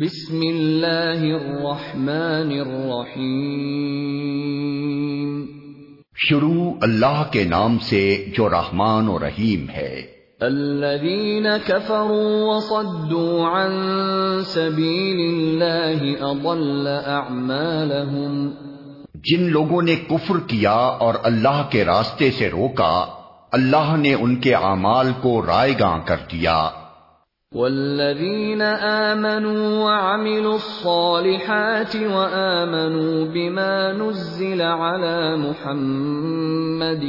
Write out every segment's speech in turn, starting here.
بسم اللہ الرحمن الرحیم شروع اللہ کے نام سے جو رحمان و رحیم ہے۔ الذين كفروا وصدوا عن سبيل الله اضل اعمالهم۔ جن لوگوں نے کفر کیا اور اللہ کے راستے سے روکا اللہ نے ان کے اعمال کو رائے گاں کر دیا۔ والذين آمنوا وعملوا الصالحات وآمنوا بما نزل على محمد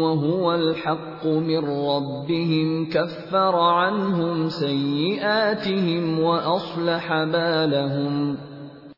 وهو الحق من ربهم كفر عنهم سيئاتهم وأصلح بالهم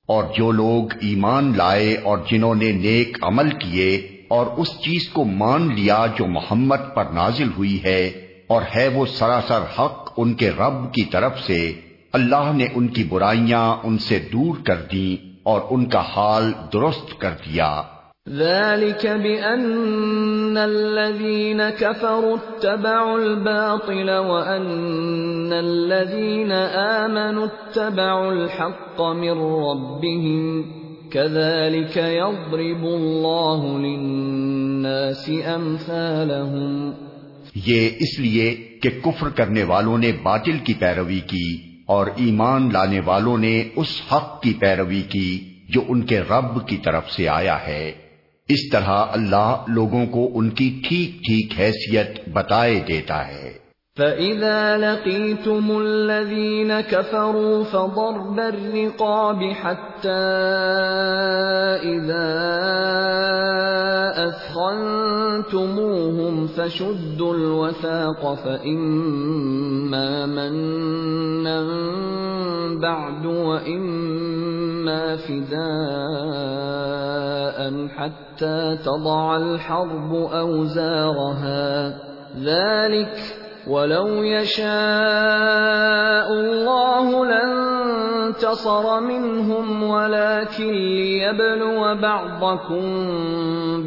اور جو لوگ ایمان لائے اور جنہوں نے نیک عمل کیے اور اس چیز کو مان لیا جو محمد پر نازل ہوئی ہے اور ہے وہ سراسر حق ان کے رب کی طرف سے، اللہ نے ان کی برائیاں ان سے دور کر دی اور ان کا حال درست کر دیا۔ ذلك بأن الذين كفروا اتبعوا الباطل وأن الذين آمنوا اتبعوا الحق من ربهم كذلك يضرب الله للناس أمثالهم یہ اس لیے کہ کفر کرنے والوں نے باطل کی پیروی کی اور ایمان لانے والوں نے اس حق کی پیروی کی جو ان کے رب کی طرف سے آیا ہے۔ اس طرح اللہ لوگوں کو ان کی ٹھیک ٹھیک حیثیت بتائے دیتا ہے۔ فَإِذَا لَقِيتُمُ الَّذِينَ كَفَرُوا فَضَرْبَ الرِّقَابِ حَتَّى إِذَا أَثْخَنْتُمُوهُمْ فَشُدُّوا الْوَثَاقَ فَإِمَّا مَنًّا بَعْدُ وَإِمَّا فِدَاءً حَتَّى تَضَعَ الْحَرْبُ أَوْزَارَهَا ذَلِكَ ولو يشاء الله لانتصر منهم ولكن ليبلو بعضكم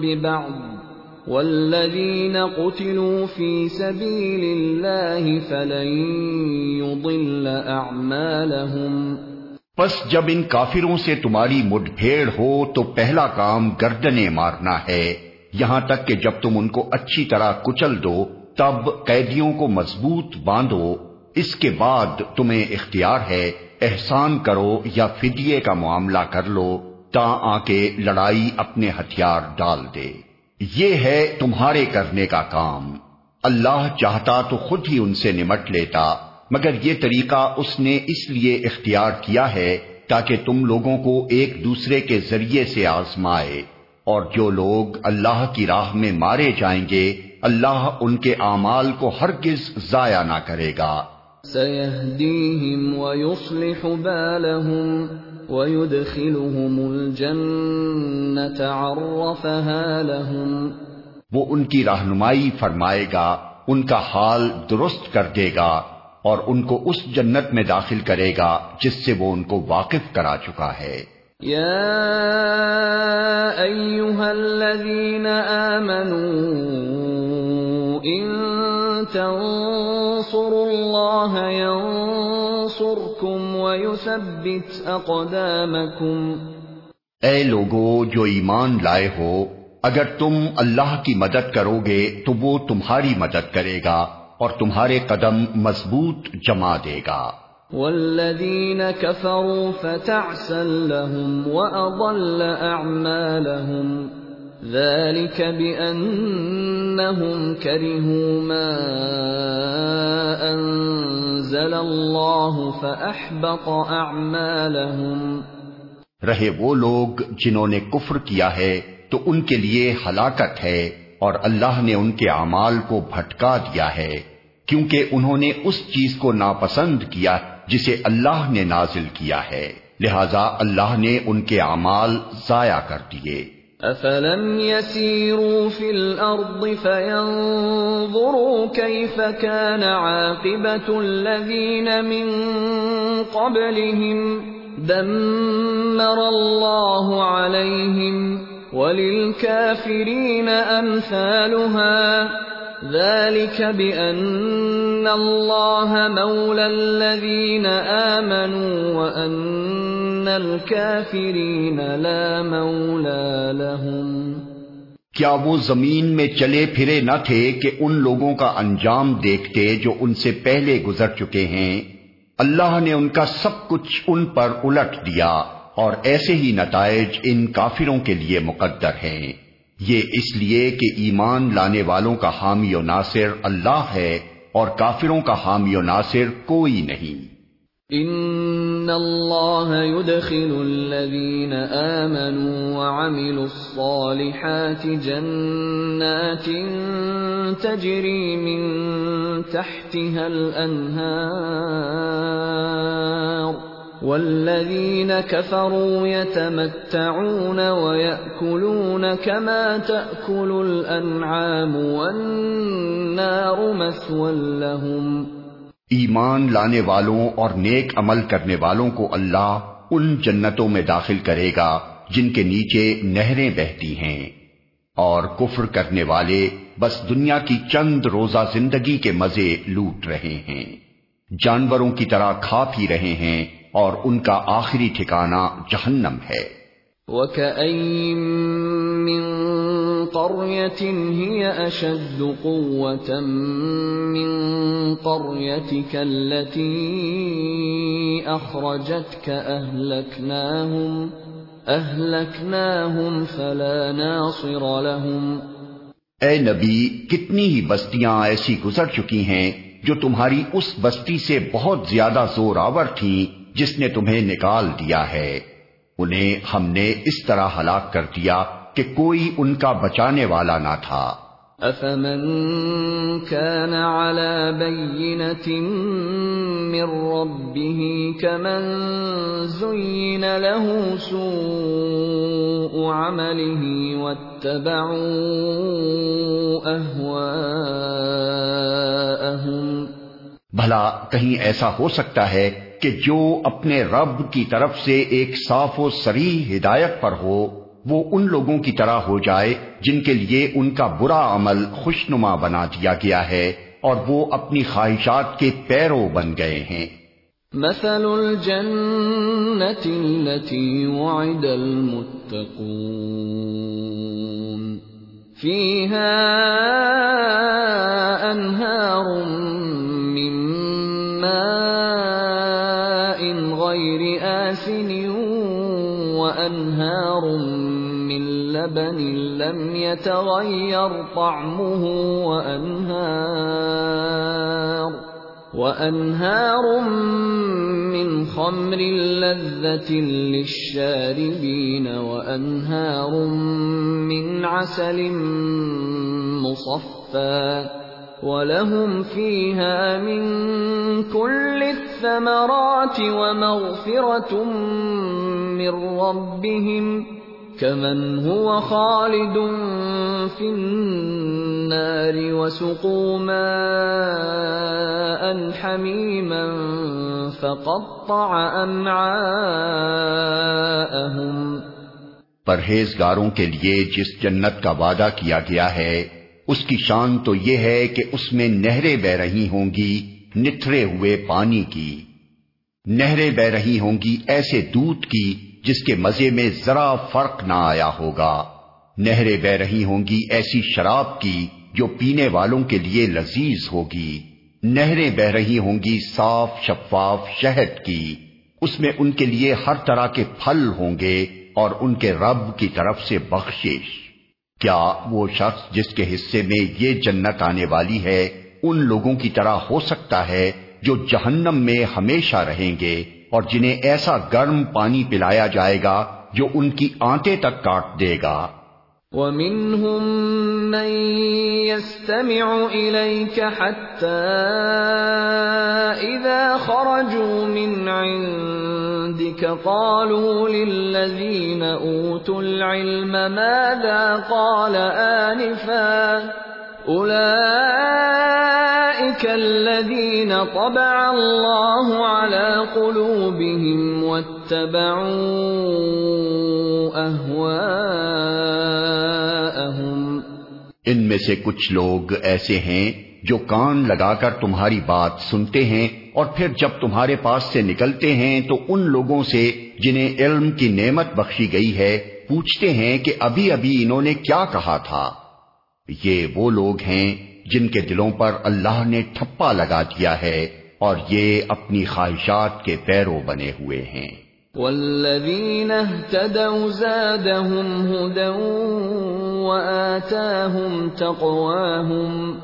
ببعض والذين قتلوا في سبيل الله فلن يضل اعمالهم پس جب ان کافروں سے تمہاری مڈ بھیڑ ہو تو پہلا کام گردنے مارنا ہے، یہاں تک کہ جب تم ان کو اچھی طرح کچل دو تب قیدیوں کو مضبوط باندھو، اس کے بعد تمہیں اختیار ہے احسان کرو یا فدیے کا معاملہ کر لو، تا آ کے لڑائی اپنے ہتھیار ڈال دے۔ یہ ہے تمہارے کرنے کا کام۔ اللہ چاہتا تو خود ہی ان سے نمٹ لیتا، مگر یہ طریقہ اس نے اس لیے اختیار کیا ہے تاکہ تم لوگوں کو ایک دوسرے کے ذریعے سے آزمائے، اور جو لوگ اللہ کی راہ میں مارے جائیں گے اللہ ان کے اعمال کو ہرگز ضائع نہ کرے گا۔ سيهديهم ويصلح بالهم ويدخلهم الجنة عرفها لهم۔ وہ ان کی رہنمائی فرمائے گا ان کا حال درست کر دے گا اور ان کو اس جنت میں داخل کرے گا جس سے وہ ان کو واقف کرا چکا ہے۔ يا أيها الذين آمنوا إن تنصروا الله ينصركم ويثبت أقدامكم اے لوگو جو ایمان لائے ہو، اگر تم اللہ کی مدد کرو گے تو وہ تمہاری مدد کرے گا اور تمہارے قدم مضبوط جما دے گا۔ والذين كفروا فتعسا لهم وأضل أعمالهم ذلك بأنهم كرهوا ما أنزل الله فأحبط أعمالهم رہے وہ لوگ جنہوں نے کفر کیا ہے تو ان کے لیے ہلاکت ہے اور اللہ نے ان کے اعمال کو بھٹکا دیا ہے کیونکہ انہوں نے اس چیز کو ناپسند کیا جسے اللہ نے نازل کیا ہے۔ لہذا اللہ نے ان کے اعمال ضائع کر دیے۔ افلم يسيروا في الارض فينظروا كيف كان عاقبه الذين من قبلهم دمر الله عليهم وللكافرين امثالها ذلك بأن الله مولى الذين آمنوا وأن الكافرين لا مولى لهم۔ کیا وہ زمین میں چلے پھرے نہ تھے کہ ان لوگوں کا انجام دیکھتے جو ان سے پہلے گزر چکے ہیں؟ اللہ نے ان کا سب کچھ ان پر الٹ دیا اور ایسے ہی نتائج ان کافروں کے لیے مقدر ہیں۔ یہ اس لیے کہ ایمان لانے والوں کا حامی و ناصر اللہ ہے اور کافروں کا حامی و ناصر کوئی نہیں۔ ان اللہ يدخل الذين آمنوا وعملوا الصالحات جنات تجري من تحتها الانہار والذين كفروا يتمتعون ويأكلون كما تأكل الأنعام والنار مثوى لهم ایمان لانے والوں اور نیک عمل کرنے والوں کو اللہ ان جنتوں میں داخل کرے گا جن کے نیچے نہریں بہتی ہیں۔ اور کفر کرنے والے بس دنیا کی چند روزہ زندگی کے مزے لوٹ رہے ہیں۔ جانوروں کی طرح کھا پی رہے ہیں اور ان کا آخری ٹھکانہ جہنم ہے۔ وَكَأَيِّن مِّن قَرْيَةٍ هِيَ أَشَدُّ قُوَّةً مِّن قَرْيَتِكَ الَّتِي أَخْرَجَتْكَ أَهْلَكْنَاهُمْ أَهْلَكْنَاهُمْ فَلَا نَاصِرَ لَهُمْ۔ اے نبی کتنی ہی بستیاں ایسی گزر چکی ہیں جو تمہاری اس بستی سے بہت زیادہ زور آور تھیں۔ جس نے تمہیں نکال دیا ہے۔ انہیں ہم نے اس طرح ہلاک کر دیا کہ کوئی ان کا بچانے والا نہ تھا۔ افمن كان على بينة من ربه كمن زين له سوء عمله واتبعوا أهواءهم۔ بھلا کہیں ایسا ہو سکتا ہے کہ جو اپنے رب کی طرف سے ایک صاف و سری ہدایت پر ہو، وہ ان لوگوں کی طرح ہو جائے جن کے لیے ان کا برا عمل خوشنما بنا دیا گیا ہے اور وہ اپنی خواہشات کے پیرو بن گئے ہیں۔ مثل الجنة التي وعد المتقون فيها أنهار غير آسن وأنهار من لبن لم يتغير طعمه وأنهار وأنهار من خمر لذة للشاربين وأنهار من عسل مصفى وَلَهُمْ فِيهَا مِن كُلِّ الثَّمَرَاتِ وَمَغْفِرَةٌ مِّن رَّبِّهِمْ كَمَنْ هُوَ خَالِدٌ فِي النَّارِ وَسُقُوا مَاءً حَمِيمًا فَقَطَّعَ أَمْعَاءَهُمْ پرہیزگاروں کے لیے جس جنت کا وعدہ کیا گیا ہے اس کی شان تو یہ ہے کہ اس میں نہریں بہ رہی ہوں گی، نتھرے ہوئے پانی کی۔ نہریں بہ رہی ہوں گی ایسے دودھ کی جس کے مزے میں ذرا فرق نہ آیا ہوگا۔ نہریں بہ رہی ہوں گی ایسی شراب کی جو پینے والوں کے لیے لذیذ ہوگی۔ نہریں بہ رہی ہوں گی صاف شفاف شہد کی۔ اس میں ان کے لیے ہر طرح کے پھل ہوں گے اور ان کے رب کی طرف سے بخشش۔ کیا وہ شخص جس کے حصے میں یہ جنت آنے والی ہے، ان لوگوں کی طرح ہو سکتا ہے جو جہنم میں ہمیشہ رہیں گے اور جنہیں ایسا گرم پانی پلایا جائے گا جو ان کی آنتے تک کاٹ دے گا۔ وَمِنْهُمْ مَنْ يَسْتَمِعُ إِلَيْكَ حَتَّى إِذَا خَرَجُوا مِنْ عِنْدِكَ قَالُوا لِلَّذِينَ أُوتُوا الْعِلْمَ مَاذَا قَالَ آنِفًا أُولَئِكَ الَّذِينَ طَبَعَ اللَّهُ عَلَى قُلُوبِهِمْ وَاتَّبَعُوا أَهْوَاءَهُمْ ان میں سے کچھ لوگ ایسے ہیں جو کان لگا کر تمہاری بات سنتے ہیں اور پھر جب تمہارے پاس سے نکلتے ہیں تو ان لوگوں سے جنہیں علم کی نعمت بخشی گئی ہے پوچھتے ہیں کہ ابھی ابھی انہوں نے کیا کہا تھا۔ یہ وہ لوگ ہیں جن کے دلوں پر اللہ نے ٹھپا لگا دیا ہے اور یہ اپنی خواہشات کے پیرو بنے ہوئے ہیں۔ والذین اهتدوا زادهم هدى وآتاهم تقواهم.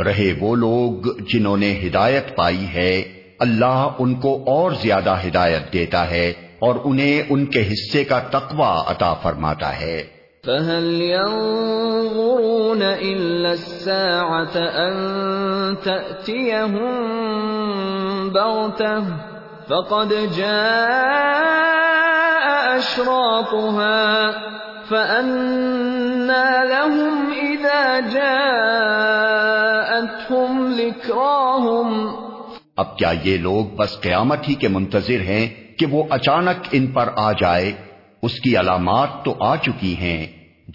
رہے وہ لوگ جنہوں نے ہدایت پائی ہے اللہ ان کو اور زیادہ ہدایت دیتا ہے اور انہیں ان کے حصے کا تقوی عطا فرماتا ہے۔ فَهَلْ يَنظُرُونَ إِلَّا السَّاعَةَ أَن تَأْتِيَهُمْ بَغْتَةً فَقَدْ جَاءَ أَشْرَاطُهَا. فَأَنَّى لَهُمْ إِذَا جَاءَتْهُمْ ذِكْرَاهُمْ اب کیا یہ لوگ بس قیامت ہی کے منتظر ہیں کہ وہ اچانک ان پر آ جائے؟ اس کی علامات تو آ چکی ہیں۔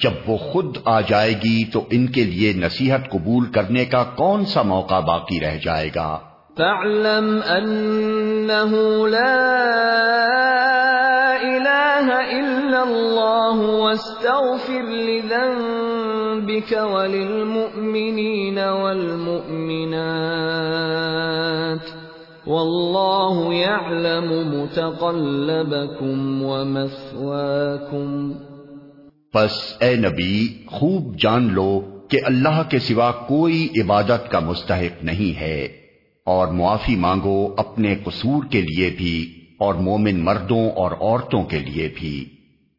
جب وہ خود آ جائے گی تو ان کے لیے نصیحت قبول کرنے کا کون سا موقع باقی رہ جائے گا؟ فاعلم انه لا الہ الا اللہ واستغفر لذنبك وللمؤمنین والمؤمنات واللہ يعلم متقلبكم ومثواكم پس اے نبی، خوب جان لو کہ اللہ کے سوا کوئی عبادت کا مستحق نہیں ہے اور معافی مانگو اپنے قصور کے لیے بھی۔ اور مومن مردوں اور عورتوں کے لیے بھی۔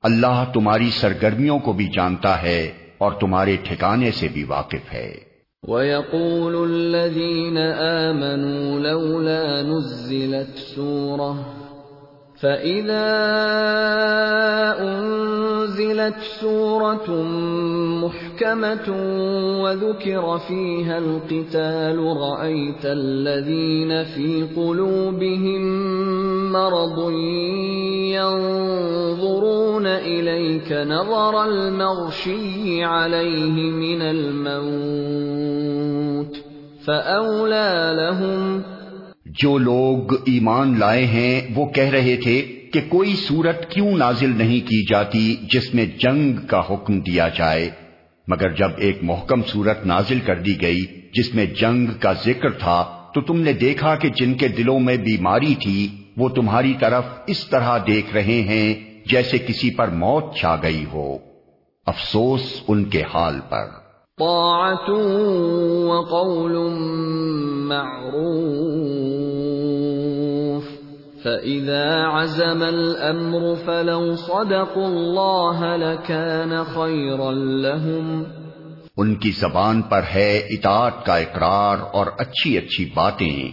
اللہ تمہاری سرگرمیوں کو بھی جانتا ہے اور تمہارے ٹھکانے سے بھی واقف ہے۔ وَيَقُولُ الَّذِينَ آمَنُوا لَوْلَا نُزِّلَتْ سُورَةٌ فَإِذَا أُنزِلَتْ سُورَةٌ مُحْكَمَةٌ وَذُكِرَ فِيهَا الْقِتَالُ رَأَيْتَ الَّذِينَ فِي قُلُوبِهِم مَّرَضٌ يَنظُرُونَ إِلَيْكَ نَظَرَ الْمَغْشِيِّ عَلَيْهِ مِنَ الْمَوْتِ فَأَوْلَىٰ لَهُمْ جو لوگ ایمان لائے ہیں، وہ کہہ رہے تھے کہ کوئی صورت کیوں نازل نہیں کی جاتی جس میں جنگ کا حکم دیا جائے۔ مگر جب ایک محکم صورت نازل کر دی گئی جس میں جنگ کا ذکر تھا، تو تم نے دیکھا کہ جن کے دلوں میں بیماری تھی، وہ تمہاری طرف اس طرح دیکھ رہے ہیں جیسے کسی پر موت چھا گئی ہو۔ افسوس ان کے حال پر۔ طاعت وقول معروف۔ فإذا عزم الأمر فلو صدقوا الله لكان خيرا لهم ان کی زبان پر ہے اطاعت کا اقرار اور اچھی اچھی باتیں۔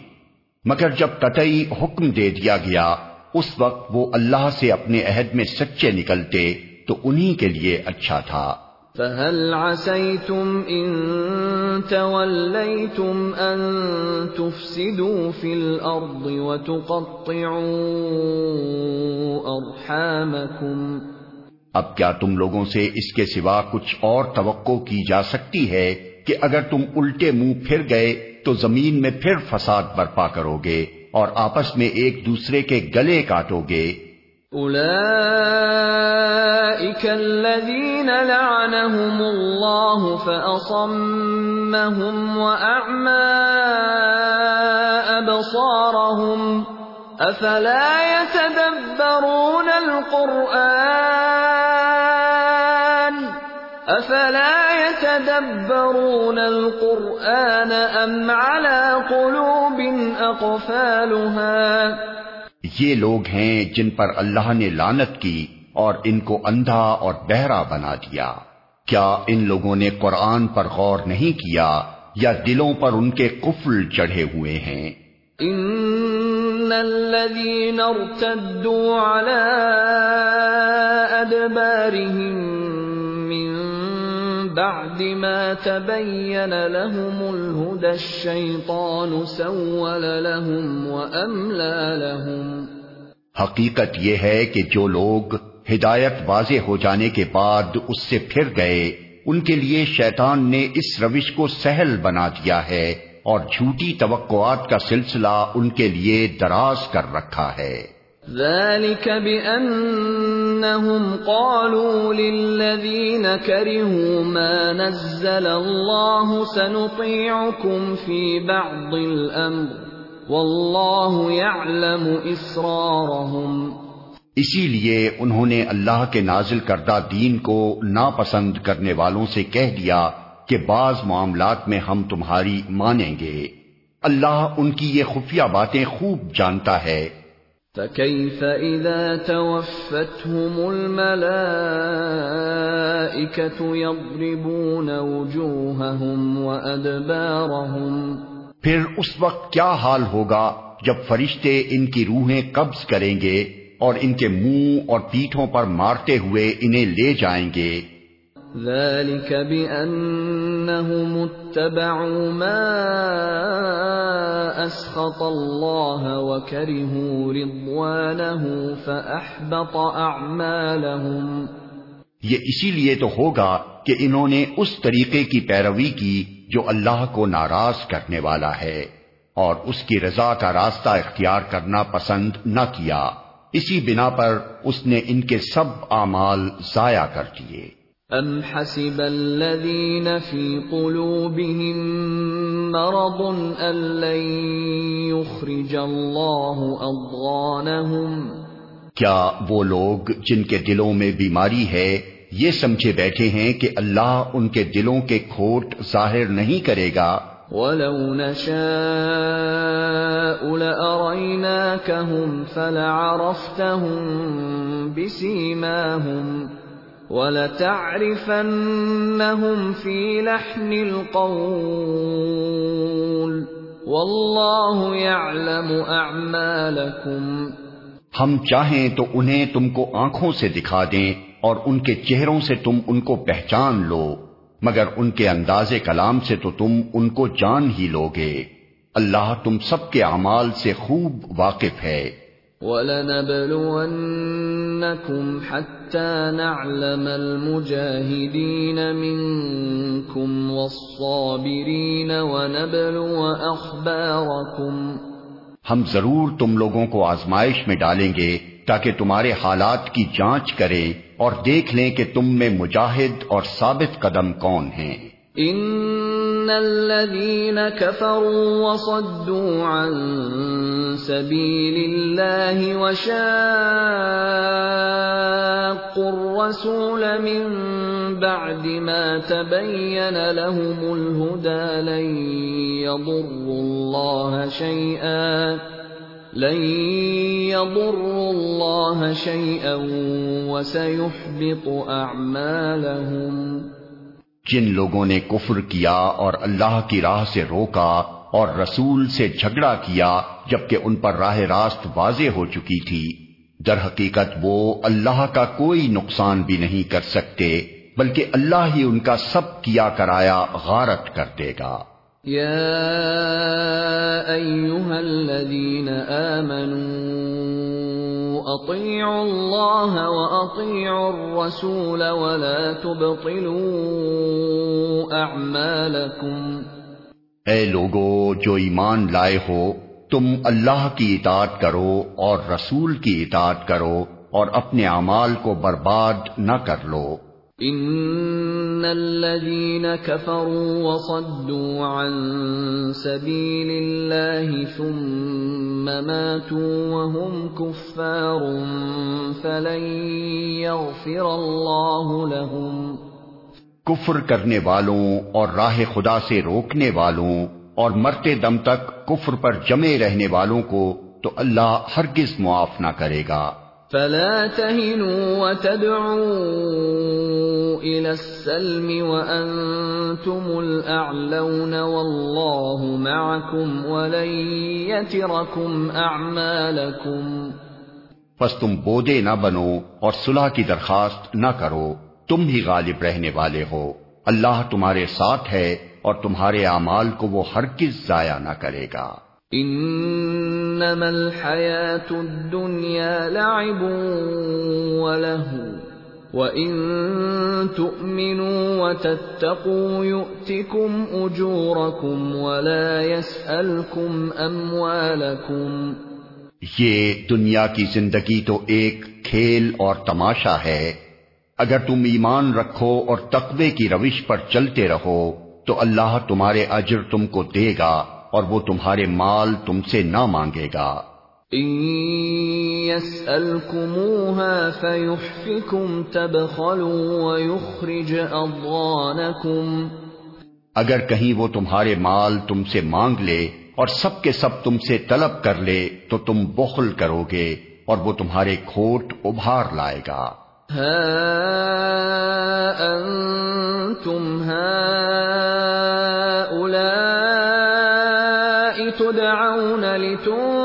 مگر جب قطعی حکم دے دیا گیا، اس وقت وہ اللہ سے اپنے عہد میں سچے نکلتے تو انہی کے لیے اچھا تھا۔ فهل عسيتم إن توليتم أن تفسدوا في الأرض وتقطعوا أرحامكم؟ اب کیا تم لوگوں سے اس کے سوا کچھ اور توقع کی جا سکتی ہے کہ اگر تم الٹے منہ پھر گئے تو زمین میں پھر فساد برپا کرو گے اور آپس میں ایک دوسرے کے گلے کاٹو گے؟ الذين لعنهم الله فأصمهم وأعمى أبصارهم أفلا يتدبرون القرآن أفلا يتدبرون القرآن أم على قلوب أقفالها یہ لوگ ہیں جن پر اللہ نے لانت کی اور ان کو اندھا اور بہرا بنا دیا۔ کیا ان لوگوں نے قرآن پر غور نہیں کیا یا دلوں پر ان کے قفل چڑھے ہوئے ہیں؟ ان الذين ارتدوا على ادبارهم من بعد ما تبين لهم الهدى، الشيطان سول لهم واملى لهم. حقیقت یہ ہے کہ جو لوگ ہدایت واضح ہو جانے کے بعد اس سے پھر گئے، ان کے لیے شیطان نے اس روش کو سہل بنا دیا ہے اور جھوٹی توقعات کا سلسلہ ان کے لیے دراز کر رکھا ہے۔ ذلك بأنهم قالوا للذين كرهوا ما نزل الله سنطيعكم في بعض الأمر والله يعلم إسرارهم اسی لیے انہوں نے اللہ کے نازل کردہ دین کو ناپسند کرنے والوں سے کہہ دیا کہ بعض معاملات میں ہم تمہاری مانیں گے۔ اللہ ان کی یہ خفیہ باتیں خوب جانتا ہے۔ فكيف إذا توفتهم الملائكة يضربون وجوههم وأدبارهم پھر اس وقت کیا حال ہوگا جب فرشتے ان کی روحیں قبض کریں گے اور ان کے منہ اور پیٹھوں پر مارتے ہوئے انہیں لے جائیں گے؟ ذلك بأنهم اتبعوا ما أسخط الله وكرهوا رضوانه فأحبط أعمالهم یہ اسی لیے تو ہوگا کہ انہوں نے اس طریقے کی پیروی کی جو اللہ کو ناراض کرنے والا ہے اور اس کی رضا کا راستہ اختیار کرنا پسند نہ کیا۔ اسی بنا پر اس نے ان کے سب اعمال ضائع کر دیے۔ ام حسب الذين في قلوبهم مرض ان لن يخرج الله اضغانهم کیا وہ لوگ جن کے دلوں میں بیماری ہے یہ سمجھے بیٹھے ہیں کہ اللہ ان کے دلوں کے کھوٹ ظاہر نہیں کرے گا؟ وَلَوْ نَشَاءُ لَأَرَيْنَاكَهُمْ فَلَعَرَفْتَهُمْ بِسِيمَاهُمْ وَلَتَعْرِفَنَّهُمْ فِي لَحْنِ الْقَوْلِ وَاللَّهُ يَعْلَمُ أَعْمَالَكُمْ. ہم چاہیں تو انہیں تم کو آنکھوں سے دکھا دیں اور ان کے چہروں سے تم ان کو پہچان لو، مگر ان کے انداز کلام سے تو تم ان کو جان ہی لوگے۔ اللہ تم سب کے اعمال سے خوب واقف ہے۔ وَلَنَبْلُوَنَّكُمْ حَتَّى نَعْلَمَ الْمُجَاهِدِينَ مِنْكُمْ وَالصَّابِرِينَ وَنَبْلُوَ أَخْبَارَكُمْ. ہم ضرور تم لوگوں کو آزمائش میں ڈالیں گے تاکہ تمہارے حالات کی جانچ کریں اور دیکھ لیں کہ تم میں مجاہد اور ثابت قدم کون ہیں۔ ان الذين كفروا وصدوا عن سبيل الله وشاقوا الرسول من بعد ما تبين لهم الهدى لن يضروا الله شيئا لن يضروا الله شيئا وسيحبط اعمالهم جن لوگوں نے کفر کیا اور اللہ کی راہ سے روکا اور رسول سے جھگڑا کیا جبکہ ان پر راہ راست واضح ہو چکی تھی، در حقیقت وہ اللہ کا کوئی نقصان بھی نہیں کر سکتے، بلکہ اللہ ہی ان کا سب کیا کرایا غارت کر دے گا۔ الذين اطيعوا الله واطيعوا الرسول ولا تبطلوا اعمالکم اے لوگو، جو ایمان لائے ہو، تم اللہ کی اطاعت کرو اور رسول کی اطاعت کرو اور اپنے اعمال کو برباد نہ کر لو۔ ان الذين كفروا وصدوا عن سبيل الله ثم ماتوا وهم كفار فلن يغفر الله لهم کفر کرنے والوں اور راہ خدا سے روکنے والوں اور مرتے دم تک کفر پر جمے رہنے والوں کو تو اللہ ہرگز معاف نہ کرے گا۔ فلا تهنوا وتدعوا الى السلم وانتم الاعلون والله معكم ولن يتركم اعمالكم پس تم بودے نہ بنو اور صلح کی درخواست نہ کرو تم ہی غالب رہنے والے ہو۔ اللہ تمہارے ساتھ ہے اور تمہارے اعمال کو وہ ہرگز ضائع نہ کرے گا۔ انما الحیات الدنیا لعب وله وَإِن تُؤْمِنُوا وَتَتَّقُوا يُؤْتِكُمْ أُجُورَكُمْ وَلَا يَسْأَلْكُمْ أَمْوَالَكُمْ یہ دنیا کی زندگی تو ایک کھیل اور تماشا ہے۔ اگر تم ایمان رکھو اور تقوی کی روش پر چلتے رہو، تو اللہ تمہارے اجر تم کو دے گا اور وہ تمہارے مال تم سے نہ مانگے گا۔ يسألكموها فيحفكم تبخلوا ويخرج أضغانكم. اگر کہیں وہ تمہارے مال تم سے مانگ لے اور سب کے سب تم سے طلب کر لے تو تم بخل کرو گے اور وہ تمہارے کھوٹ ابھار لائے گا۔ انتم تدعون لتنفقوا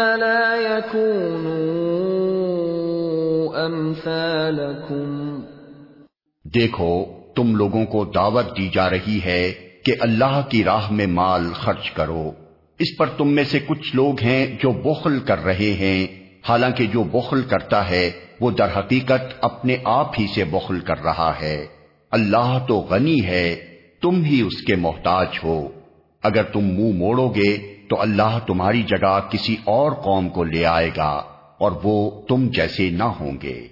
لَا يَكُونُوا أَمْثَالَكُمْ دیکھو، تم لوگوں کو دعوت دی جا رہی ہے کہ اللہ کی راہ میں مال خرچ کرو۔ اس پر تم میں سے کچھ لوگ ہیں جو بخل کر رہے ہیں۔ حالانکہ جو بخل کرتا ہے، وہ در حقیقت اپنے آپ ہی سے بخل کر رہا ہے۔ اللہ تو غنی ہے، تم ہی اس کے محتاج ہو۔ اگر تم منہ موڑو گے تو اللہ تمہاری جگہ کسی اور قوم کو لے آئے گا اور وہ تم جیسے نہ ہوں گے۔